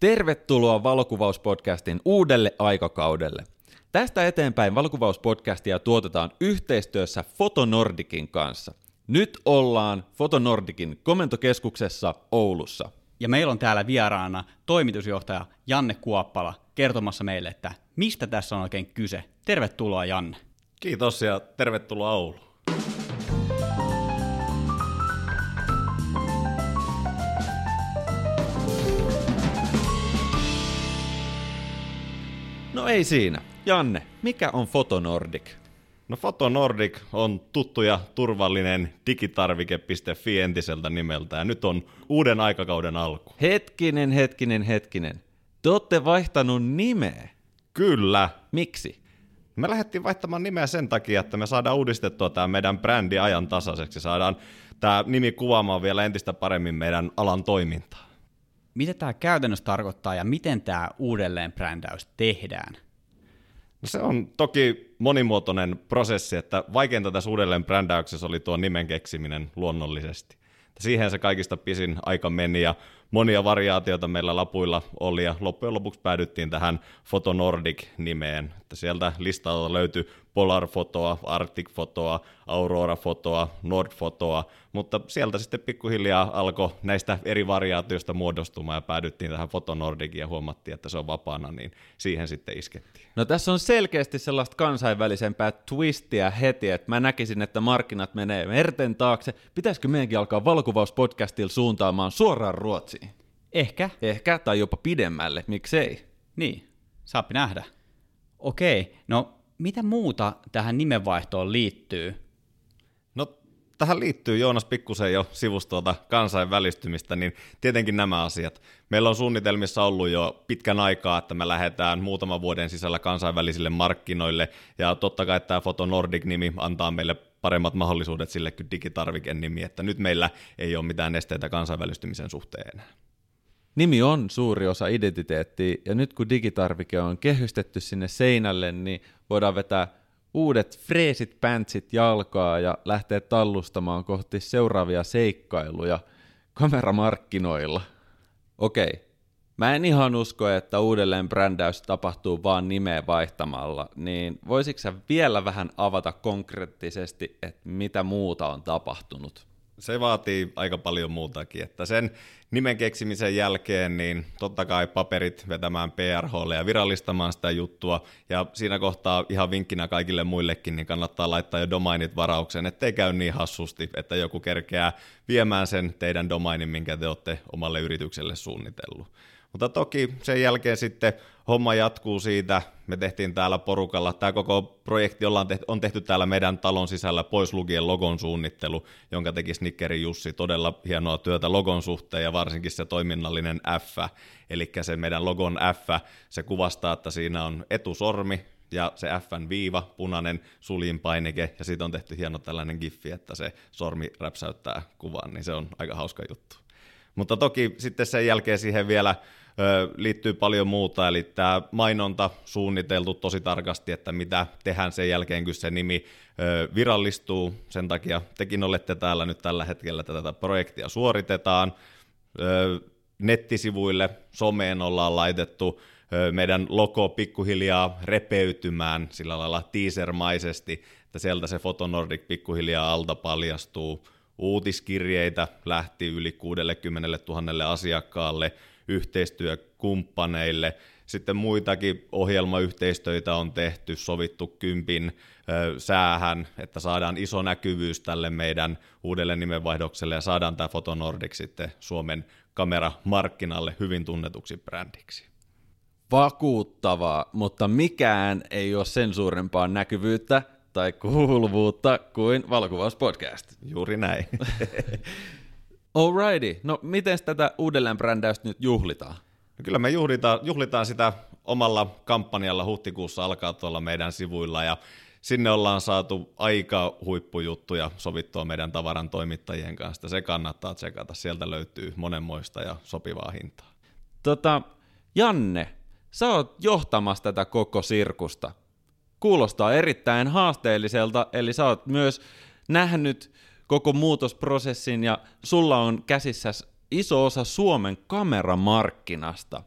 Tervetuloa Valokuvauspodcastin uudelle aikakaudelle. Tästä eteenpäin Valokuvauspodcastia tuotetaan yhteistyössä Fotonordikin kanssa. Nyt ollaan Fotonordikin komentokeskuksessa Oulussa. Ja meillä on täällä vieraana toimitusjohtaja Janne Kuoppala kertomassa meille, että mistä tässä on oikein kyse. Tervetuloa Janne. Kiitos ja tervetuloa Ouluun. No ei siinä. Janne, mikä on Fotonordic? No Fotonordic on tuttu ja turvallinen digitarvike.fi entiseltä nimeltä ja nyt on uuden aikakauden alku. Hetkinen, hetkinen, hetkinen. Te olette vaihtanut nimeä. Kyllä. Miksi? Me lähdettiin vaihtamaan nimeä sen takia, että me saadaan uudistettua tämä meidän brändi ajan tasaiseksi. Saadaan tämä nimi kuvaamaan vielä entistä paremmin meidän alan toimintaa. Mitä tämä käytännössä tarkoittaa ja miten tämä uudelleen brändäys tehdään? No se on toki monimuotoinen prosessi, että vaikeinta tässä uudelleen brändäyksessä oli tuo nimen keksiminen luonnollisesti. Siihen se kaikista pisin aika meni ja monia variaatioita meillä lapuilla oli ja loppujen lopuksi päädyttiin tähän Photo Nordic-nimeen. Että sieltä listalta löytyi Polar-fotoa, Arctic-fotoa, Aurora-fotoa, Nord-fotoa, mutta sieltä sitten pikkuhiljaa alkoi näistä eri variaatioista muodostumaan ja päädyttiin tähän Photo Nordicin ja huomattiin, että se on vapaana, niin siihen sitten iskettiin. No tässä on selkeästi sellaista kansainvälisempää twistiä heti, että mä näkisin, että markkinat menee merten taakse. Pitäisikö meidänkin alkaa valokuvauspodcastilla suuntaamaan suoraan Ruotsiin? Ehkä. Ehkä, tai jopa pidemmälle, miksei? Niin, saapi nähdä. Okei, no mitä muuta tähän nimenvaihtoon liittyy? No tähän liittyy Joonas pikkusen jo sivustolta kansainvälistymistä, niin tietenkin nämä asiat. Meillä on suunnitelmissa ollut jo pitkän aikaa, että me lähdetään muutaman vuoden sisällä kansainvälisille markkinoille, ja totta kai tämä Foto Nordic-nimi antaa meille paremmat mahdollisuudet sille kuin digitarvikenimi, että nyt meillä ei ole mitään esteitä kansainvälistymisen suhteen enää. Nimi on suuri osa identiteettiä, ja nyt kun digitarvike on kehystetty sinne seinälle, niin voidaan vetää uudet freesit pantsit jalkaa ja lähteä tallustamaan kohti seuraavia seikkailuja kameramarkkinoilla. Okei, mä en ihan usko, että uudelleen brändäys tapahtuu vaan nimeä vaihtamalla, niin voisitko sä vielä vähän avata konkreettisesti, että mitä muuta on tapahtunut? Se vaatii aika paljon muutakin, että sen nimen keksimisen jälkeen niin totta kai paperit vetämään PRHlle ja virallistamaan sitä juttua, ja siinä kohtaa ihan vinkkinä kaikille muillekin, niin kannattaa laittaa jo domainit varaukseen, ettei käy niin hassusti, että joku kerkeää viemään sen teidän domainin, minkä te olette omalle yritykselle suunnitellut. Mutta toki sen jälkeen sitten homma jatkuu siitä. Me tehtiin täällä porukalla, tämä koko projekti ollaan tehty, on tehty täällä meidän talon sisällä pois lukien logon suunnittelu, jonka teki Snickeri Jussi. Todella hienoa työtä logon suhteen ja varsinkin se toiminnallinen F, eli se meidän logon F, se kuvastaa, että siinä on etusormi, ja se Fn viiva, punainen suljinpainike, ja siitä on tehty hieno tällainen giffi, että se sormi räpsäyttää kuvan, niin se on aika hauska juttu. Mutta toki sitten sen jälkeen siihen vielä liittyy paljon muuta, eli tämä mainonta suunniteltu tosi tarkasti, että mitä tehdään sen jälkeen, kun se nimi virallistuu. Sen takia tekin olette täällä nyt tällä hetkellä, että tätä projektia suoritetaan. Nettisivuille, someen ollaan laitettu meidän logo pikkuhiljaa repeytymään sillä lailla teasermaisesti, että sieltä se Fotonordic pikkuhiljaa alta paljastuu. Uutiskirjeitä lähti yli 60 000 asiakkaalle, yhteistyökumppaneille. Sitten muitakin ohjelmayhteistyötä on tehty, sovittu kympin säähän, että saadaan iso näkyvyys tälle meidän uudelle nimenvaihdokselle ja saadaan tämä Fotonordic sitten Suomen kameramarkkinalle hyvin tunnetuksi brändiksi. Vakuuttavaa, mutta mikään ei ole sen suurempaa näkyvyyttä tai kuuluvuutta kuin valokuvauspodcast. Juuri näin. Alrighty, no miten tätä uudelleenbrändäystä nyt juhlitaan? No kyllä me juhlitaan, juhlitaan sitä omalla kampanjalla huhtikuussa alkaa tuolla meidän sivuilla ja sinne ollaan saatu aika huippujuttuja sovittua meidän tavaran toimittajien kanssa. Se kannattaa tsekata, sieltä löytyy monenmoista ja sopivaa hintaa. Tota, Janne, sä oot johtamassa tätä koko sirkusta. Kuulostaa erittäin haasteelliselta, eli sä oot myös nähnyt koko muutosprosessin ja sulla on käsissä iso osa Suomen kameramarkkinasta.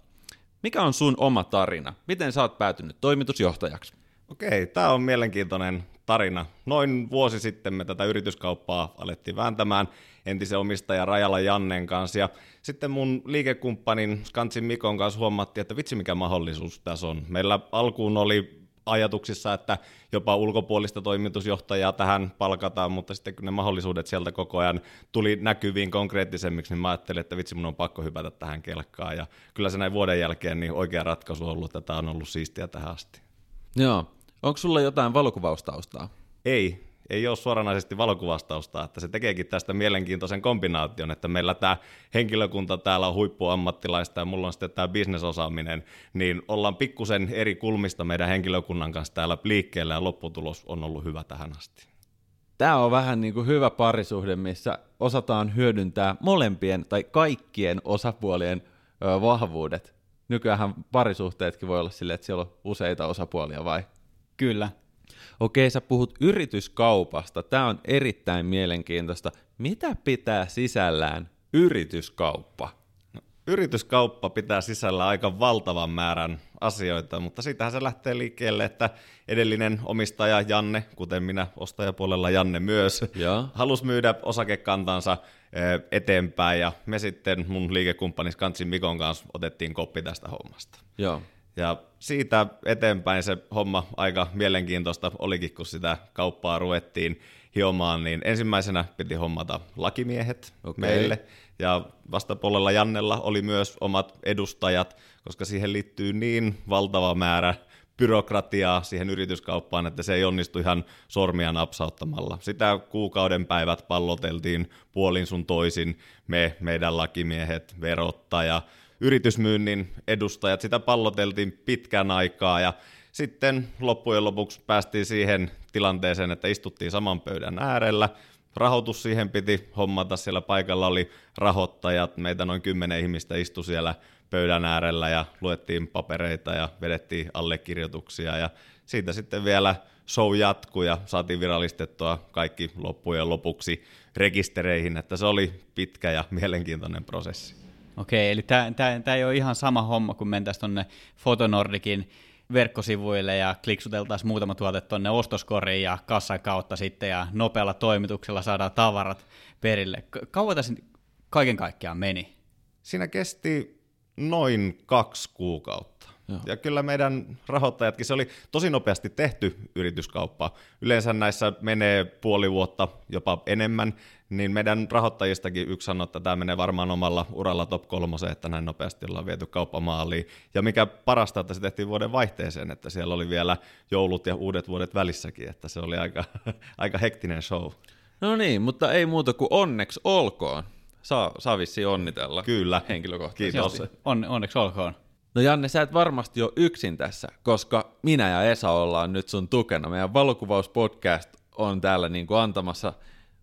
Mikä on sun oma tarina? Miten sä oot päätynyt toimitusjohtajaksi? Okei, tämä on mielenkiintoinen tarina. Noin vuosi sitten me tätä yrityskauppaa alettiin vääntämään entisen omistaja Rajala Jannen kanssa. Ja sitten mun liikekumppanin Skantsin Mikon kanssa huomattiin, että vitsi mikä mahdollisuus tässä on. Meillä alkuun oli ajatuksissa, että jopa ulkopuolista toimitusjohtajaa tähän palkataan, mutta sitten kun ne mahdollisuudet sieltä koko ajan tuli näkyviin konkreettisemmiksi, niin mä ajattelin, että vitsi mun on pakko hypätä tähän kelkkaan. Ja kyllä se näin vuoden jälkeen niin oikea ratkaisu on ollut, että tämä on ollut siistiä tähän asti. Joo. Onko sulla jotain valokuvaustaustaa? Ei, ei ole suoranaisesti valokuvastausta, että se tekeekin tästä mielenkiintoisen kombinaation, että meillä tämä henkilökunta täällä on huippuammattilaista ja mulla on sitten tämä bisnesosaaminen, niin ollaan pikkusen eri kulmista meidän henkilökunnan kanssa täällä liikkeellä ja lopputulos on ollut hyvä tähän asti. Tämä on vähän niin kuin hyvä parisuhde, missä osataan hyödyntää molempien tai kaikkien osapuolien vahvuudet. Nykyään parisuhteetkin voi olla silleen, että siellä on useita osapuolia vai? Kyllä. Okei, sä puhut yrityskaupasta. Tämä on erittäin mielenkiintoista. Mitä pitää sisällään yrityskauppa? No, yrityskauppa pitää sisällä aika valtavan määrän asioita, mutta siitähän se lähtee liikkeelle, että edellinen omistaja Janne, kuten minä ostajapuolella Janne myös, ja. halusi myydä osakekantansa eh, eteenpäin ja me sitten mun liikekumppani Skantsin Mikon kanssa otettiin koppi tästä hommasta. Joo. Ja siitä eteenpäin se homma aika mielenkiintoista olikin, kun sitä kauppaa ruvettiin hiomaan, niin ensimmäisenä piti hommata lakimiehet okay. meille, ja vastapuolella Jannella oli myös omat edustajat, koska siihen liittyy niin valtava määrä byrokratiaa siihen yrityskauppaan, että se ei onnistu ihan sormia napsauttamalla. Sitä kuukauden päivät palloteltiin puolin sun toisin, me, meidän lakimiehet, verottaja, yritysmyynnin edustajat, sitä palloteltiin pitkän aikaa ja sitten loppujen lopuksi päästiin siihen tilanteeseen, että istuttiin saman pöydän äärellä, rahoitus siihen piti hommata, siellä paikalla oli rahoittajat, meitä noin kymmenen ihmistä istui siellä pöydän äärellä ja luettiin papereita ja vedettiin allekirjoituksia. Ja siitä sitten vielä show jatkui ja saatiin virallistettua kaikki loppujen lopuksi rekistereihin, että se oli pitkä ja mielenkiintoinen prosessi. Okei, eli tämä ei ole ihan sama homma, kun mentäisiin tuonne Fotonordikin verkkosivuille ja kliksuteltaisiin muutama tuote tuonne ostoskoriin ja kassan kautta sitten ja nopealla toimituksella saadaan tavarat perille. Kauan tässä kaiken kaikkiaan meni? Siinä kesti noin kaksi kuukautta. Joo. Ja kyllä meidän rahoittajatkin, se oli tosi nopeasti tehty yrityskauppa. Yleensä näissä menee puoli vuotta, jopa enemmän, niin meidän rahoittajistakin yksi sanoi, että tämä menee varmaan omalla uralla top kolmoseen, että näin nopeasti ollaan viety kauppamaaliin. Ja mikä parasta, että se tehtiin vuoden vaihteeseen, että siellä oli vielä joulut ja uudet vuodet välissäkin, että se oli aika, aika hektinen show. No niin, mutta ei muuta kuin onneksi olkoon. Saa, saa vissiin onnitella. Kyllä. Henkilökohtaisesti. Kiitos. On, onneksi olkoon. No Janne, sä et varmasti ole yksin tässä, koska minä ja Esa ollaan nyt sun tukena. Meidän valokuvauspodcast on täällä niin kuin antamassa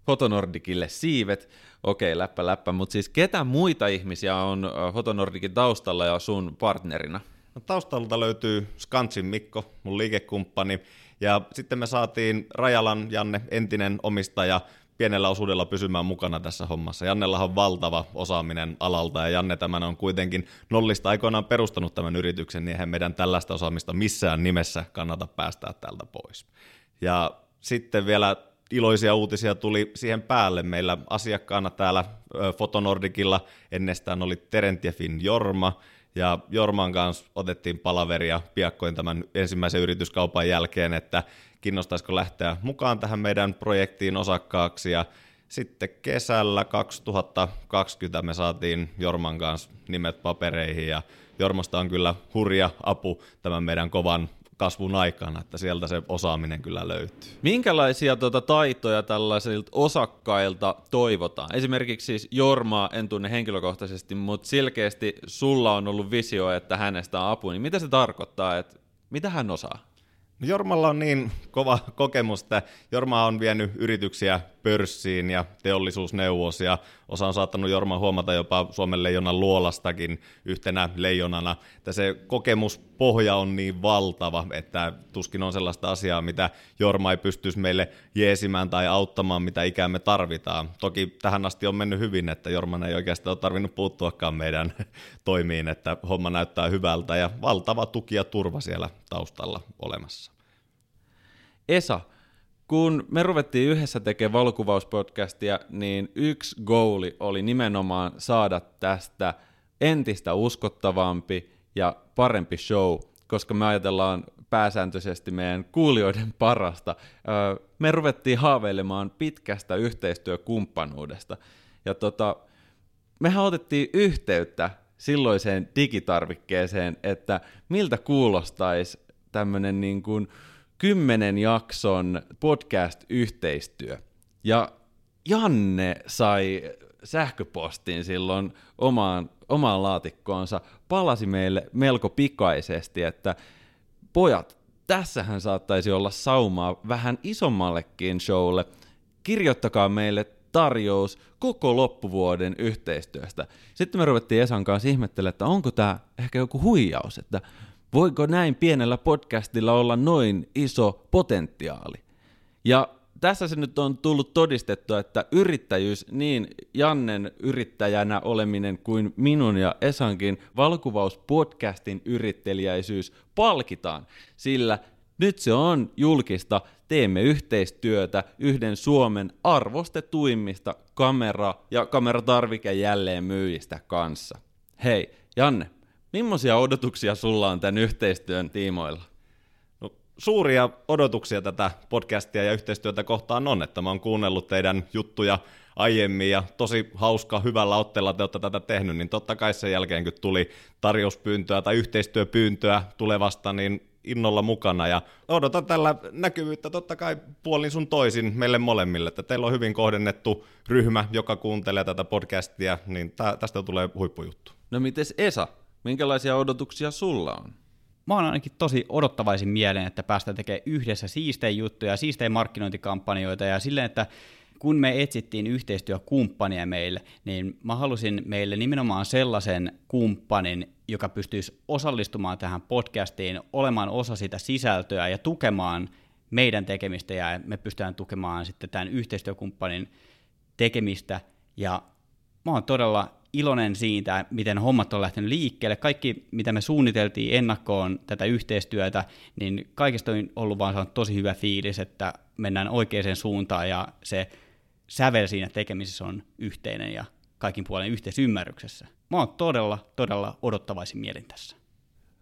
Fotonordikille siivet. Okei, läppä läppä, mutta siis ketä muita ihmisiä on Fotonordikin taustalla ja sun partnerina? No, taustalta löytyy Skantsin Mikko, mun liikekumppani, ja sitten me saatiin Rajalan Janne, entinen omistaja, pienellä osuudella pysymään mukana tässä hommassa. Jannella on valtava osaaminen alalta ja Janne tämän on kuitenkin nollista aikoinaan perustanut tämän yrityksen, niin eihän meidän tällaista osaamista missään nimessä kannata päästää täältä pois. Ja sitten vielä iloisia uutisia tuli siihen päälle. Meillä asiakkaana täällä Fotonordikilla ennestään oli Terentiefin Jorma, ja Jorman kanssa otettiin palaveria piakkoin tämän ensimmäisen yrityskaupan jälkeen, että kiinnostaisiko lähteä mukaan tähän meidän projektiin osakkaaksi ja sitten kesällä 2020 me saatiin Jorman kanssa nimet papereihin ja Jormasta on kyllä hurja apu tämän meidän kovan kasvun aikana, että sieltä se osaaminen kyllä löytyy. Minkälaisia tuota, taitoja tällaisilta osakkailta toivotaan? Esimerkiksi siis Jormaa en tunne henkilökohtaisesti, mutta selkeästi sulla on ollut visio, että hänestä on apu, niin mitä se tarkoittaa, että mitä hän osaa? No Jormalla on niin kova kokemus, että Jorma on vienyt yrityksiä pörssiin ja teollisuusneuvos ja osa on saattanut Jorma huomata jopa Suomen leijonan luolastakin yhtenä leijonana. Että se kokemuspohja on niin valtava, että tuskin on sellaista asiaa, mitä Jorma ei pystyisi meille jeesimään tai auttamaan, mitä ikään me tarvitaan. Toki tähän asti on mennyt hyvin, että Jorman ei oikeastaan ole tarvinnut puuttuakaan meidän toimiin, että homma näyttää hyvältä ja valtava tuki ja turva siellä taustalla olemassa. Esa, kun me ruvettiin yhdessä tekemään valokuvauspodcastia, niin yksi goali oli nimenomaan saada tästä entistä uskottavampi ja parempi show, koska me ajatellaan pääsääntöisesti meidän kuulijoiden parasta. Me ruvettiin haaveilemaan pitkästä yhteistyökumppanuudesta. Ja tota, mehän otettiin yhteyttä silloiseen digitarvikkeeseen, että miltä kuulostaisi tämmöinen niin kuin kymmenen jakson podcast-yhteistyö. Ja Janne sai sähköpostiin silloin omaan, omaan laatikkoonsa, palasi meille melko pikaisesti, että pojat, tässähän saattaisi olla saumaa vähän isommallekin showlle. Kirjoittakaa meille tarjous koko loppuvuoden yhteistyöstä. Sitten me ruvettiin Esan kanssa ihmettelemään, että onko tämä ehkä joku huijaus, että voiko näin pienellä podcastilla olla noin iso potentiaali? Ja tässä se nyt on tullut todistettua, että yrittäjyys, niin Jannen yrittäjänä oleminen kuin minun ja Esankin valokuvauspodcastin yrittelijäisyys palkitaan, sillä nyt se on julkista, teemme yhteistyötä yhden Suomen arvostetuimmista kamera- ja kameratarvike jälleen myyjistä kanssa. Hei, Janne, millaisia odotuksia sulla on tämän yhteistyön tiimoilla? No, suuria odotuksia tätä podcastia ja yhteistyötä kohtaan on, että mä oon kuunnellut teidän juttuja aiemmin ja tosi hauska, hyvällä otteella te olette tätä tehnyt, niin totta kai sen jälkeen kun tuli tarjouspyyntöä tai yhteistyöpyyntöä tulevasta, niin innolla mukana ja odotan tällä näkyvyyttä totta kai puolin sun toisin meille molemmille, että teillä on hyvin kohdennettu ryhmä, joka kuuntelee tätä podcastia, niin tästä tulee huippujuttu. No mites Esa, minkälaisia odotuksia sulla on? Mä oon ainakin tosi odottavaisin mielen, että päästään tekemään yhdessä siistejä juttuja, siistejä markkinointikampanjoita ja silleen, että kun me etsittiin yhteistyökumppania meille, niin mä halusin meille nimenomaan sellaisen kumppanin, joka pystyisi osallistumaan tähän podcastiin, olemaan osa sitä sisältöä ja tukemaan meidän tekemistä ja me pystytään tukemaan sitten tämän yhteistyökumppanin tekemistä ja mä oon todella iloinen siitä, miten hommat on lähtenyt liikkeelle. Kaikki, mitä me suunniteltiin ennakkoon tätä yhteistyötä, niin kaikista on ollut vaan tosi hyvä fiilis, että mennään oikeaan suuntaan ja se sävel siinä tekemisessä on yhteinen ja kaikin puolen yhteisymmärryksessä. Mä oon todella, todella odottavaisin mielin tässä.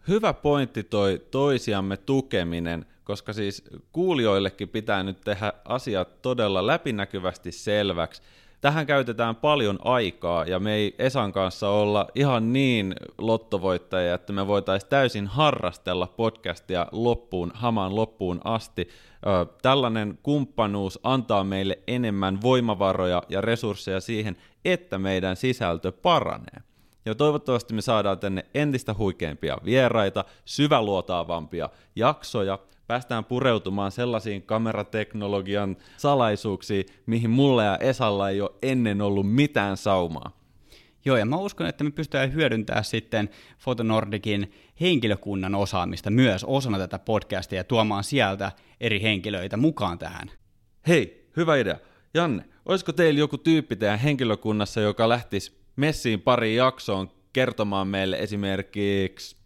Hyvä pointti toi toisiamme tukeminen, koska siis kuulijoillekin pitää nyt tehdä asiat todella läpinäkyvästi selväksi. Tähän käytetään paljon aikaa ja me ei Esan kanssa olla ihan niin lottovoittajia, että me voitaisiin täysin harrastella podcastia loppuun, hamaan loppuun asti. Tällainen kumppanuus antaa meille enemmän voimavaroja ja resursseja siihen, että meidän sisältö paranee. Ja toivottavasti me saadaan tänne entistä huikeampia vieraita, syväluotaavampia jaksoja, päästään pureutumaan sellaisiin kamerateknologian salaisuuksiin, mihin mulla ja Esalla ei ole ennen ollut mitään saumaa. Joo, ja mä uskon, että me pystytään hyödyntämään sitten Fotonordicin henkilökunnan osaamista myös osana tätä podcastia ja tuomaan sieltä eri henkilöitä mukaan tähän. Hei, hyvä idea. Janne, olisiko teillä joku tyyppi teidän henkilökunnassa, joka lähtisi messiin pari jaksoon kertomaan meille esimerkiksi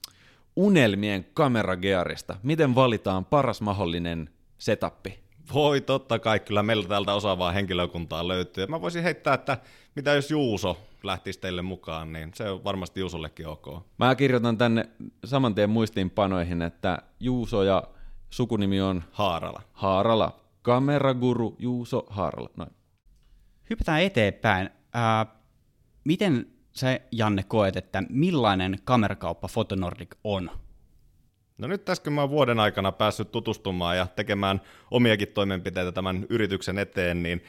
unelmien kameragearista. Miten valitaan paras mahdollinen setappi? Voi totta kai, kyllä meillä täältä osaavaa henkilökuntaa löytyy. Mä voisin heittää, että mitä jos Juuso lähtisi teille mukaan, niin se on varmasti Juusollekin ok. Mä kirjoitan tänne saman tien muistiinpanoihin, että Juuso ja sukunimi on Haarala. Haarala. Kameraguru Juuso Haarala. Noin. Hypätään eteenpäin. Äh, miten sä, Janne, koet, että millainen kamerakauppa Fotonordic on? No nyt tässä kun mä oon vuoden aikana päässyt tutustumaan ja tekemään omiakin toimenpiteitä tämän yrityksen eteen, niin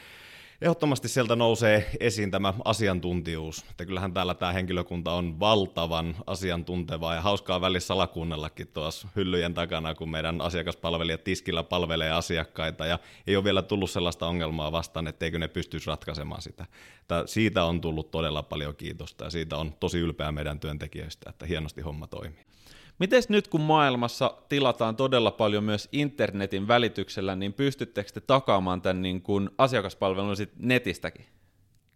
ehdottomasti sieltä nousee esiin tämä asiantuntijuus. Että kyllähän täällä tämä henkilökunta on valtavan asiantuntevaa ja hauskaa välissä salakuunnellakin tuossa hyllyjen takana, kun meidän asiakaspalvelijat tiskillä palvelee asiakkaita ja ei ole vielä tullut sellaista ongelmaa vastaan, etteikö ne pystyisi ratkaisemaan sitä. Että siitä on tullut todella paljon kiitosta ja siitä on tosi ylpeä meidän työntekijöistä, että hienosti homma toimii. Miten nyt kun maailmassa tilataan todella paljon myös internetin välityksellä, niin pystyttekö te takaamaan tämän niin kuin asiakaspalvelun sit netistäkin?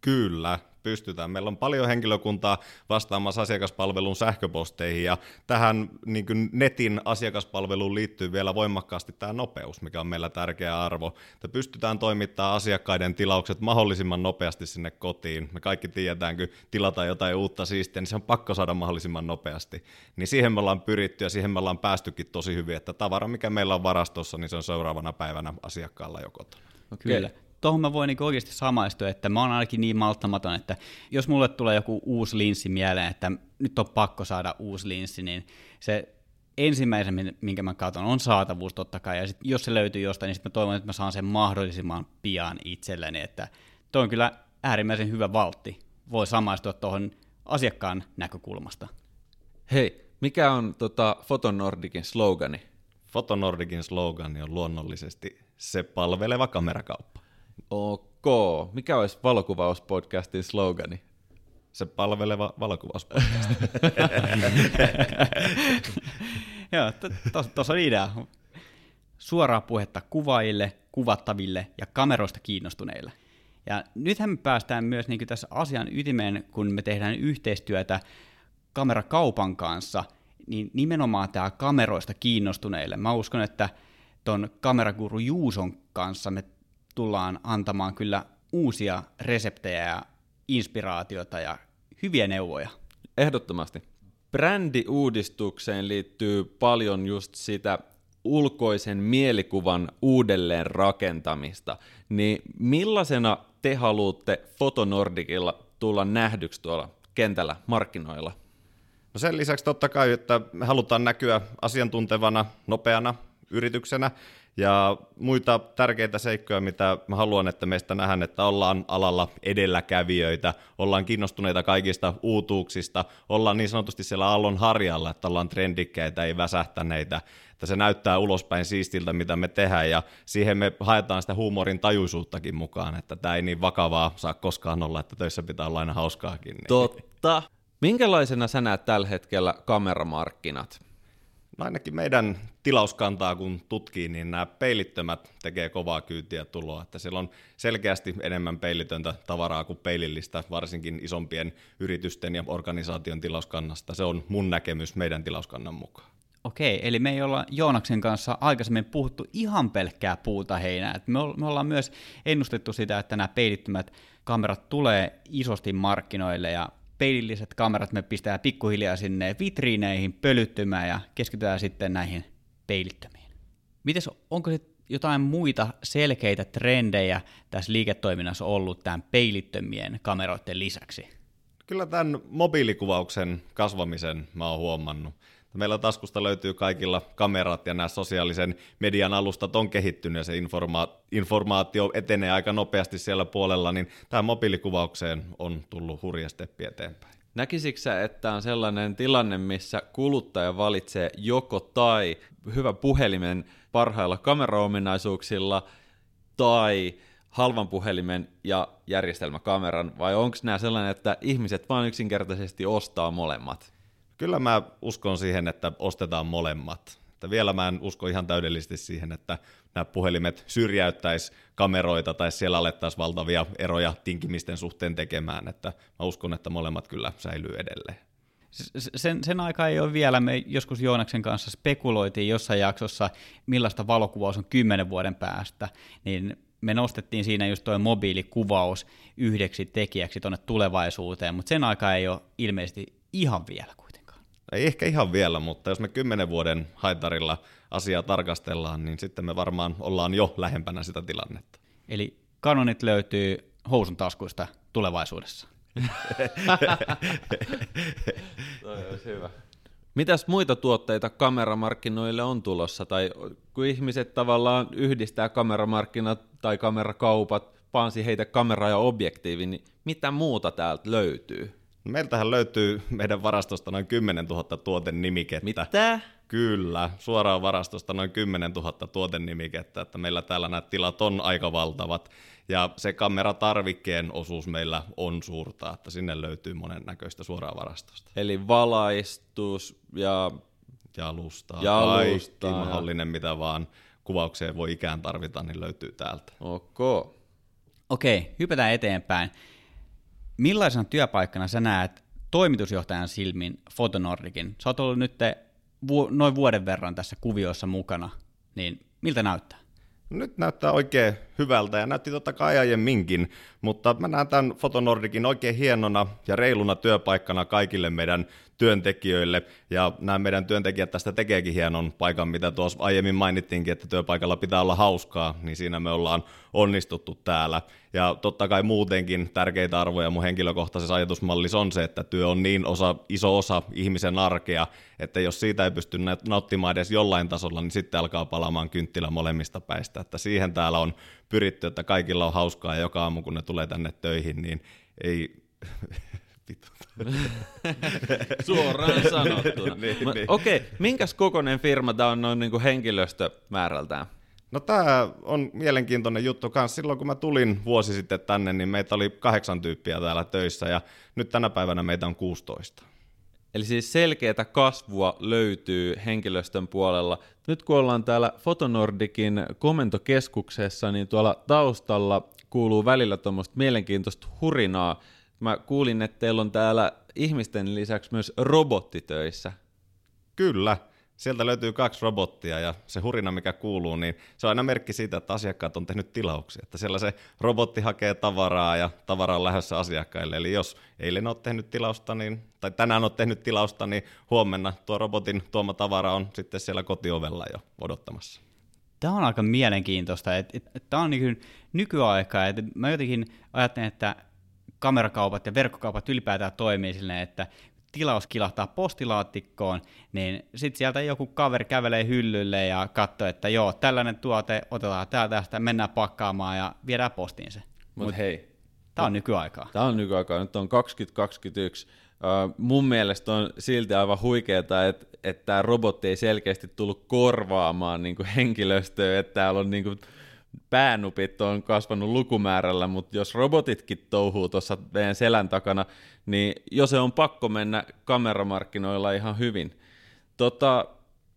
Kyllä, pystytään. Meillä on paljon henkilökuntaa vastaamassa asiakaspalvelun sähköposteihin ja tähän niin kuin netin asiakaspalveluun liittyy vielä voimakkaasti tämä nopeus, mikä on meillä tärkeä arvo. Että pystytään toimittamaan asiakkaiden tilaukset mahdollisimman nopeasti sinne kotiin. Me kaikki tiedetään, kun tilataan jotain uutta siistiä, niin se on pakko saada mahdollisimman nopeasti. Niin siihen me ollaan pyritty ja siihen me ollaan päästykin tosi hyvin, että tavara, mikä meillä on varastossa, niin se on seuraavana päivänä asiakkaalla jo kotona. Okay. Kyllä tuohon mä voin niin oikeasti samaistua, että mä oon ainakin niin malttamaton, että jos mulle tulee joku uusi linssi mieleen, että nyt on pakko saada uusi linssi, niin se ensimmäisen, minkä mä katson, on saatavuus totta kai, ja sit, jos se löytyy jostain, niin sitten mä toivon, että mä saan sen mahdollisimman pian itselleni, että toi on kyllä äärimmäisen hyvä valtti. Voi samaistua tuohon asiakkaan näkökulmasta. Hei, mikä on tota, Fotonordicin slogani? Fotonordicin slogani on luonnollisesti se palveleva kamerakauppa. Ok. Mikä olisi valokuvauspodcastin slogani? Se palveleva valokuvauspodcast. Joo, tuossa on idea. Suoraa puhetta kuvaajille, kuvattaville ja kameroista kiinnostuneille. Ja nythän me päästään myös niin tässä asian ytimeen, kun me tehdään yhteistyötä kamerakaupan kanssa, niin nimenomaan tämä kameroista kiinnostuneille. Mä uskon, että ton kameraguru Juuson kanssa me tullaan antamaan kyllä uusia reseptejä ja inspiraatiota ja hyviä neuvoja. Ehdottomasti. Brändiuudistukseen liittyy paljon just sitä ulkoisen mielikuvan uudelleen rakentamista, niin millaisena te haluatte Fotonordicilla tulla nähdyksi tuolla kentällä markkinoilla? No sen lisäksi totta kai, että me halutaan näkyä asiantuntevana, nopeana yrityksenä, ja muita tärkeitä seikkoja, mitä mä haluan, että meistä nähdään, että ollaan alalla edelläkävijöitä, ollaan kiinnostuneita kaikista uutuuksista, ollaan niin sanotusti siellä allon harjalla, että ollaan trendikkäitä, ei väsähtäneitä, että se näyttää ulospäin siistiltä, mitä me tehdään, ja siihen me haetaan sitä huumorin tajuisuuttakin mukaan, että tämä ei niin vakavaa saa koskaan olla, että töissä pitää olla aina hauskaakin. Niin. Totta. Minkälaisena sä näet tällä hetkellä kameramarkkinat? No ainakin meidän tilauskantaa kun tutkii, niin nämä peilittömät tekee kovaa kyytiä tuloa, että siellä on selkeästi enemmän peilitöntä tavaraa kuin peilillistä, varsinkin isompien yritysten ja organisaation tilauskannasta. Se on mun näkemys meidän tilauskannan mukaan. Okei, eli me ei olla Joonaksen kanssa aikaisemmin puhuttu ihan pelkkää puuta heinää. Me ollaan myös ennustettu sitä, että nämä peilittömät kamerat tulee isosti markkinoille ja peililliset kamerat me pistää pikkuhiljaa sinne vitriineihin pölyttymään ja keskitytään sitten näihin peilittömiin. Mites, onko se jotain muita selkeitä trendejä tässä liiketoiminnassa ollut tämän peilittömien kameroiden lisäksi? Kyllä tämän mobiilikuvauksen kasvamisen mä oon huomannut. Meillä taskusta löytyy kaikilla kamerat ja nämä sosiaalisen median alustat on kehittynyt ja se informa- informaatio etenee aika nopeasti siellä puolella, niin tähän mobiilikuvaukseen on tullut hurja steppi eteenpäin. Näkisikö että on sellainen tilanne, missä kuluttaja valitsee joko tai hyvä puhelimen parhailla kameraominaisuuksilla tai halvan puhelimen ja järjestelmäkameran, vai onko nämä sellainen, että ihmiset vain yksinkertaisesti ostaa molemmat? Kyllä mä uskon siihen, että ostetaan molemmat. Että vielä mä en usko ihan täydellisesti siihen, että nämä puhelimet syrjäyttäisi kameroita tai siellä alettaisiin valtavia eroja tinkimisten suhteen tekemään. Että mä uskon, että molemmat kyllä säilyy edelleen. Sen, sen aika ei ole vielä. Me joskus Joonaksen kanssa spekuloitiin jossain jaksossa, millaista valokuvaus on kymmenen vuoden päästä, niin me nostettiin siinä just tuo mobiilikuvaus yhdeksi tekijäksi tuonne tulevaisuuteen, mutta sen aika ei ole ilmeisesti ihan vielä ei ehkä ihan vielä, mutta jos me kymmenen vuoden haitarilla asiaa tarkastellaan, niin sitten me varmaan ollaan jo lähempänä sitä tilannetta. Eli kanonit löytyy housun taskuista tulevaisuudessa. Toi olisi hyvä. Mitäs muita tuotteita kameramarkkinoille on tulossa? Tai kun ihmiset tavallaan yhdistää kameramarkkinat tai kamerakaupat Paansi heitä kamera ja objektiivi, niin mitä muuta täältä löytyy? Meiltähän löytyy meidän varastosta noin 10 000 tuotennimikettä. Mitä? Kyllä, suoraan varastosta noin 10 000 tuotennimikettä, että meillä täällä nämä tilat on aika valtavat. Ja se kameratarvikkeen osuus meillä on suurta, että sinne löytyy monen näköistä suoraan varastosta. Eli valaistus ja Jalusta, Jalusta kaikki ja- mahdollinen, mitä vaan kuvaukseen voi ikään tarvita, niin löytyy täältä. ok. Okei, hypätään eteenpäin. Millaisena työpaikkana sä näet toimitusjohtajan silmin Fotonordikin? Sä oot ollut nyt vu- noin vuoden verran tässä kuviossa mukana, niin miltä näyttää? Nyt näyttää oikein hyvältä ja näytti totta kai aiemminkin, mutta mä näen tämän Fotonordikin oikein hienona ja reiluna työpaikkana kaikille meidän työntekijöille. Ja nämä meidän työntekijät tästä tekeekin hienon paikan, mitä tuossa aiemmin mainittiinkin, että työpaikalla pitää olla hauskaa, niin siinä me ollaan onnistuttu täällä. Ja totta kai muutenkin tärkeitä arvoja mun henkilökohtaisessa ajatusmallissa on se, että työ on niin osa, iso osa ihmisen arkea, että jos siitä ei pysty nauttimaan edes jollain tasolla, niin sitten alkaa palaamaan kynttilä molemmista päistä. Että siihen täällä on pyritty, että kaikilla on hauskaa ja joka aamu kun ne tulee tänne töihin, niin ei... Vittu. Suoraan sanottuna. Niin, Ma- niin. Okei, minkäs kokoinen firma tämä on noin niin kuin henkilöstömäärältään? No tämä on mielenkiintoinen juttu kanssa. Silloin kun mä tulin vuosi sitten tänne, niin meitä oli kahdeksan tyyppiä täällä töissä ja nyt tänä päivänä meitä on 16. Eli siis selkeätä kasvua löytyy henkilöstön puolella. Nyt kun ollaan täällä Fotonordikin komentokeskuksessa, niin tuolla taustalla kuuluu välillä tuommoista mielenkiintoista hurinaa. Mä kuulin, että teillä on täällä ihmisten lisäksi myös robottitöissä. Kyllä, sieltä löytyy kaksi robottia ja se hurina, mikä kuuluu, niin se on aina merkki siitä, että asiakkaat on tehnyt tilauksia. Että siellä se robotti hakee tavaraa ja tavara on lähdössä asiakkaille. Eli jos eilen olet tehnyt tilausta, niin, tai tänään olet tehnyt tilausta, niin huomenna tuo robotin tuoma tavara on sitten siellä kotiovella jo odottamassa. Tämä on aika mielenkiintoista. että et, et, tämä on niin nykyaikaa. Et mä jotenkin ajattelen, että kamerakaupat ja verkkokaupat ylipäätään toimii silleen, että tilaus kilahtaa postilaatikkoon, niin sitten sieltä joku kaveri kävelee hyllylle ja katsoo, että joo, tällainen tuote otetaan täältä tästä, mennään pakkaamaan ja viedään postiin se. Mutta hei, Tämä on nykyaikaa. Tämä on nykyaikaa, nyt on 2021. Uh, mun mielestä on silti aivan huikeeta, että, että tämä robotti ei selkeästi tullut korvaamaan niin kuin henkilöstöä, että täällä on niin kuin, päänupit on kasvanut lukumäärällä, mutta jos robotitkin touhuu tuossa meidän selän takana, niin jo se on pakko mennä kameramarkkinoilla ihan hyvin. Tota,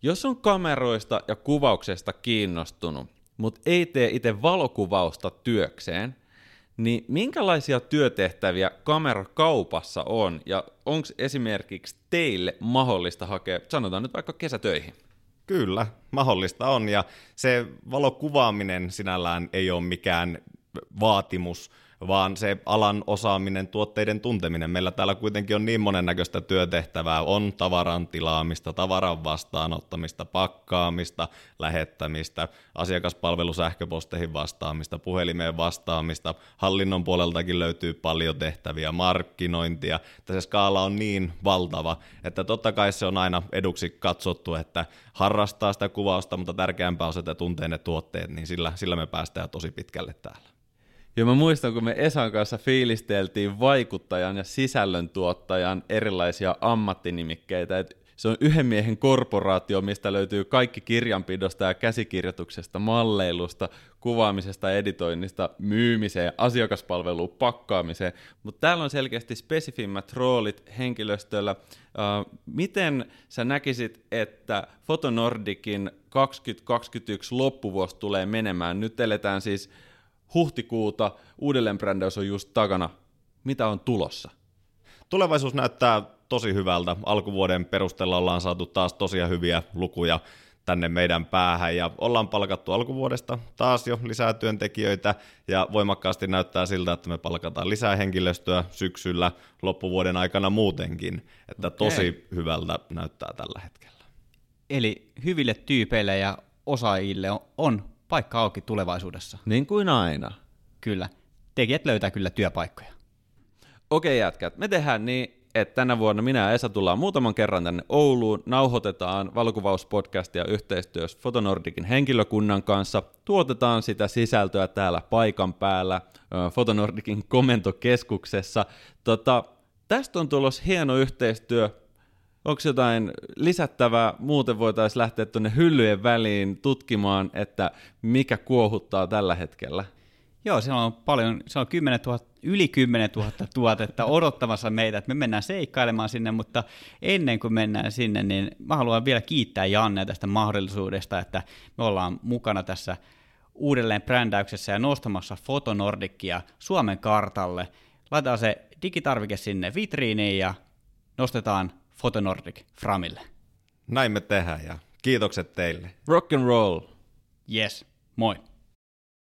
jos on kameroista ja kuvauksesta kiinnostunut, mutta ei tee itse valokuvausta työkseen, niin minkälaisia työtehtäviä kamerakaupassa on, ja onko esimerkiksi teille mahdollista hakea, sanotaan nyt vaikka kesätöihin? Kyllä, mahdollista on, ja se valokuvaaminen sinällään ei ole mikään vaatimus, vaan se alan osaaminen, tuotteiden tunteminen. Meillä täällä kuitenkin on niin monennäköistä työtehtävää. On tavaran tilaamista, tavaran vastaanottamista, pakkaamista, lähettämistä, asiakaspalvelu sähköposteihin vastaamista, puhelimeen vastaamista. Hallinnon puoleltakin löytyy paljon tehtäviä, markkinointia. Se skaala on niin valtava, että totta kai se on aina eduksi katsottu, että harrastaa sitä kuvausta, mutta tärkeämpää on se, että tuntee ne tuotteet, niin sillä, sillä me päästään tosi pitkälle täällä. Ja mä muistan, kun me Esan kanssa fiilisteltiin vaikuttajan ja sisällöntuottajan erilaisia ammattinimikkeitä, että se on yhden miehen korporaatio, mistä löytyy kaikki kirjanpidosta ja käsikirjoituksesta, malleilusta, kuvaamisesta, editoinnista, myymiseen, asiakaspalveluun, pakkaamiseen. Mutta täällä on selkeästi spesifimmät roolit henkilöstöllä. Miten sä näkisit, että Fotonordikin 2021 loppuvuosi tulee menemään? Nyt eletään siis huhtikuuta, uudelleenbrändäys on just takana. Mitä on tulossa? Tulevaisuus näyttää tosi hyvältä. Alkuvuoden perusteella ollaan saatu taas tosia hyviä lukuja tänne meidän päähän ja ollaan palkattu alkuvuodesta taas jo lisää työntekijöitä ja voimakkaasti näyttää siltä, että me palkataan lisää henkilöstöä syksyllä loppuvuoden aikana muutenkin, että Okei. tosi hyvältä näyttää tällä hetkellä. Eli hyville tyypeille ja osaajille on paikka auki tulevaisuudessa. Niin kuin aina. Kyllä. Tekijät löytää kyllä työpaikkoja. Okei jätkät, me tehdään niin, että tänä vuonna minä ja Esa tullaan muutaman kerran tänne Ouluun, nauhoitetaan valokuvauspodcastia yhteistyössä Fotonordikin henkilökunnan kanssa, tuotetaan sitä sisältöä täällä paikan päällä Fotonordikin komentokeskuksessa. Tota, tästä on tulossa hieno yhteistyö onko jotain lisättävää, muuten voitaisiin lähteä tuonne hyllyjen väliin tutkimaan, että mikä kuohuttaa tällä hetkellä? Joo, siellä on paljon, siellä on 10 000, yli 10 000 tuotetta odottamassa meitä, että me mennään seikkailemaan sinne, mutta ennen kuin mennään sinne, niin mä haluan vielä kiittää Janne tästä mahdollisuudesta, että me ollaan mukana tässä uudelleen brändäyksessä ja nostamassa Fotonordikia Suomen kartalle. Laitetaan se digitarvike sinne vitriiniin ja nostetaan Fotonordic Framille. Näin me tehdään ja kiitokset teille. Rock and roll. Yes, moi.